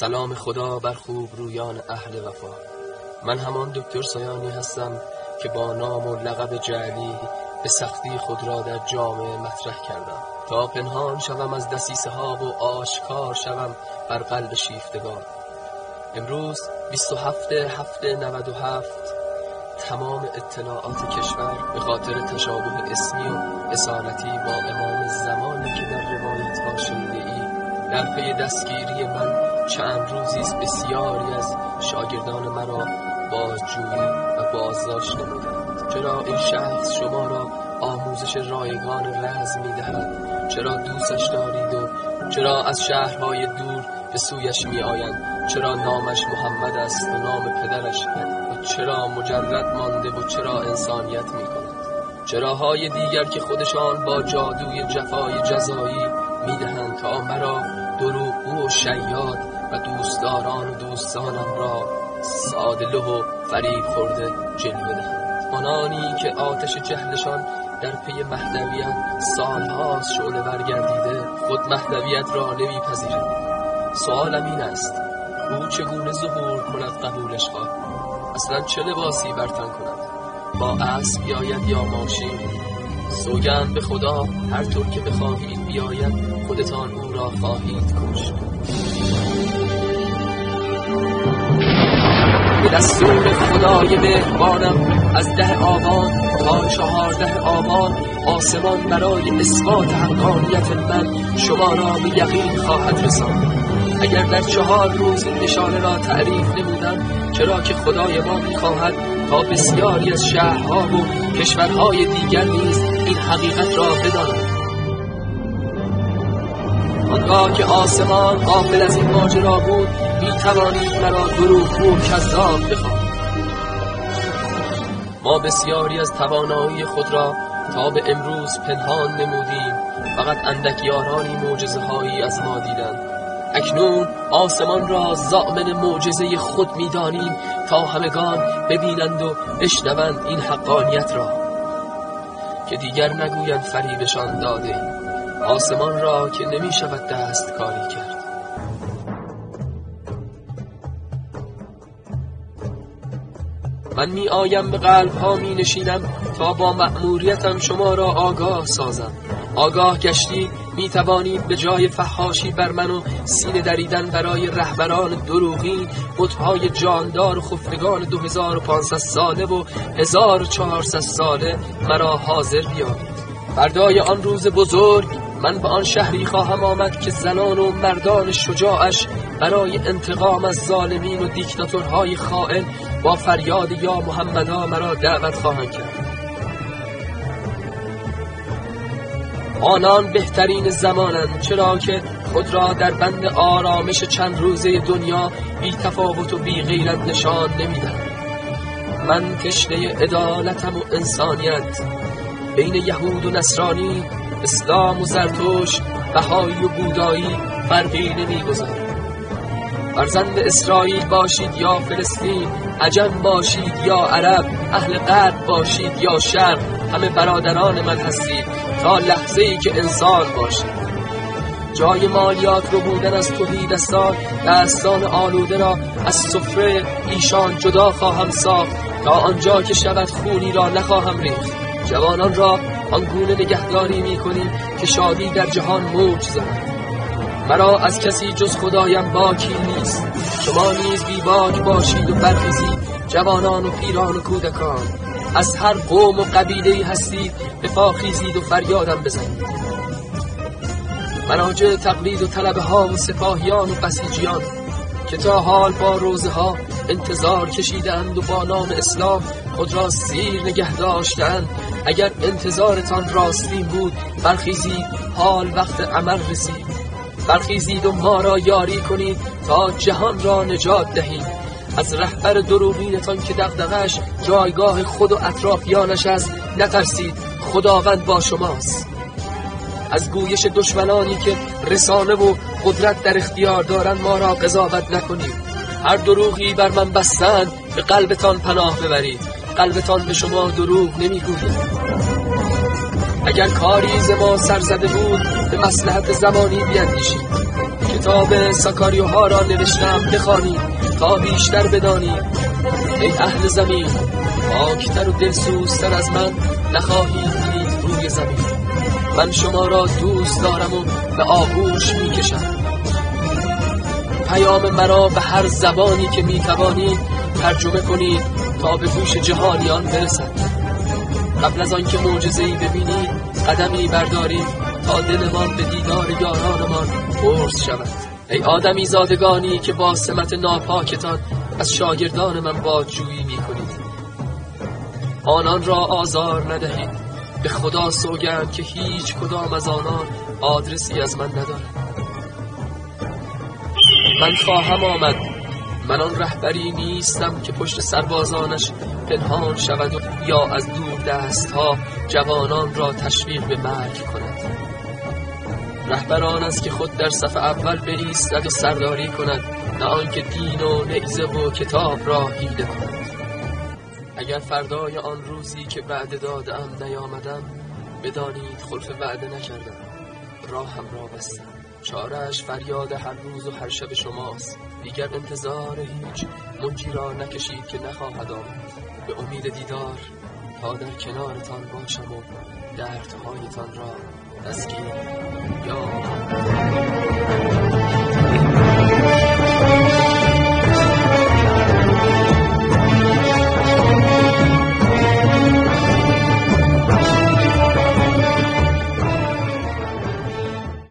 سلام خدا بر خوب رویان اهل وفا. من همان دکتر سایانی هستم که با نام و لقب جعلی به سختی خود را در جامعه مطرح کردم. تا پنهان شوم از دسیسه ها و آشکار شوم بر قلب شیفتگان. امروز 27 هفته 97 تمام اطلاعات کشور به خاطر تشابه اسمی و اصالتی با امام زمانی که در روایت ها شنیده ای در پی دستگیری من چند روزی است بسیاری از شاگردان مرا بازجویی و بازداشت نمودند. چرا این شخص شما را آموزش رایگان رز می‌دهد؟ چرا دوستش دارید و چرا از شهرهای دور به سویش می آیند چرا نامش محمد است و نام پدرش و چرا مجرد مانده و چرا انسانیت می کند چراهای دیگر که خودشان با جادوی جفای جزایی می‌دهند تا مرا دروغگو و شیاد و دوستداران و دوستانم را سادله و فریب خورده جلوه دهند آنانی که آتش جهلشان در پی مهدویت سالهاست شعله برگردیده خود مهدویت را نمیپذیرند. سوالم این است او چگونه ظهور کند قبولش خواه اصلا چه لباسی برتن کند؟ با اسب بیاید یا ماشین؟ سوگند به خدا هر طور که بخواهید بیاید خودتان او را خواهید کشت. به دستور خدای مهربانم از ده آبان تا چهارده آبان آسمان برای اثبات حقانیت من شما را به یقین خواهد رساند. اگر در چهار روز این نشانه را تعریف نمودم چرا که خدای ما می‌خواهد تا بسیاری از شهرها و کشورهای دیگر نیز این حقیقت را بدانند آنگاه که آسمان غافل از این ماجرا بود می توانید مرا دروغ و کذاب بخواهید ما بسیاری از توانایی خود را تا به امروز پنهان نمودیم. فقط اندک یارانی معجزه هایی از ما دیدند اکنون آسمان را زامن معجزه خود می‌دانیم تا همگان ببینند و بشنوند این حقانیت را. که دیگر نگویند فریبشان داده. آسمان را که نمی شود دست کاری کرد. من می آیم به قلب ها می نشینم تا با مأموریتم شما را آگاه سازم. آگاه گشتی می توانید به جای فحاشی بر من و سینه دریدن برای رهبران دروغین بتهای جاندار و خفتگان 2500 ساله و 1400 ساله مرا حاضر بیابید. فردای آن روز بزرگ من به آن شهری خواهم آمد که زنان و مردان شجاعش برای انتقام از ظالمین و دیکتاتورهای خائن با فریاد یا محمدا مرا دعوت خواهند کرد. آنان بهترین زمانند چرا که خود را در بند آرامش چند روزه دنیا بی تفاوت و بی غیرت نشان نمی‌دهند من تشنه عدالتم و انسانیت. بین یهود و نصرانی اسلام و زرتشت بهایی و بودایی فرقی نمی‌گذارم فرزند اسرائیل باشید یا فلسطین عجم باشید یا عرب اهل غرب باشید یا شرق همه برادران من هستید. تا لحظه ای که انسان باشید جای مالیات رو بودن از توحید دستان دستان آلوده را از سفره ایشان جدا خواهم ساخت. تا آنجا که شود خونی را نخواهم ریخت. جوانان را آنگونه نگهداری می کنیم که شادی در جهان موج زند. مرا از کسی جز خدایم باکی نیست. شما نیز بی باک باشید و برخیزید جوانان و پیران و کودکان. از هر قوم و قبیله هستید به خیزید و فریادم بزنید. مراجع تقلید و طلبه ها و سپاهیان و بسیجیان که تا حال با روزه ها انتظار کشیدند و با نام اسلام خود را سیر نگه داشتند اگر انتظارتان راستین بود برخیزید حال وقت عمل رسید. برخیزید و ما را یاری کنید تا جهان را نجات دهید. از رهبر دروغینتان که دغدغش جایگاه خود و اطرافیانش است نترسید. خداوند با شماست. از گویش دشمنانی که رسانه و قدرت در اختیار دارند ما را قضاوت نکنید. هر دروغی بر من بستند به قلبتان پناه ببرید. قلبتان به شما دروغ نمی‌گوید. اگر کاری ز ما سر بود به مسلحت زمانی بیندیشید. که کتاب ساکاریوها را نوشتم بخوانید. تا بیشتر بدانید ای اهل زمین پاکتر و دلسوزتر از من نخواهید دید روی زمین. من شما را دوست دارم و به آغوش می‌کشم. پیام مرا به هر زبانی که می‌توانید ترجمه کنید تا به گوش جهانیان برسد. قبل از آنکه ای ببینید قدمی بردارید تا دلمان به دیدار یارانمان پرس شود. ای آدمی زادگانی که با سمت ناپاکتان از شاگردان من بادجویی می کنید آنان را آزار ندهید. به خدا سوگند که هیچ کدام از آنان آدرسی از من ندارد. من خواهم آمد. من آن رهبری نیستم که پشت سربازانش پنهان شود یا از دور دست ها جوانان را تشویق به مرگ کند. رهبران است که خود در صف اول بریستد و سرداری کند نه آنکه دین و نیزه و کتاب را هیده کند. اگر فردای آن روزی که وعده دادم نیامدم بدانید خلف وعده نکردم. راهم را بستم. چارش فریاد هر روز و هر شب شماست. دیگر انتظار هیچ. منجی را نکشید که نخواهد آمد. به امید دیدار تا در کنارتان باشم و دردهایتان را تسکین یا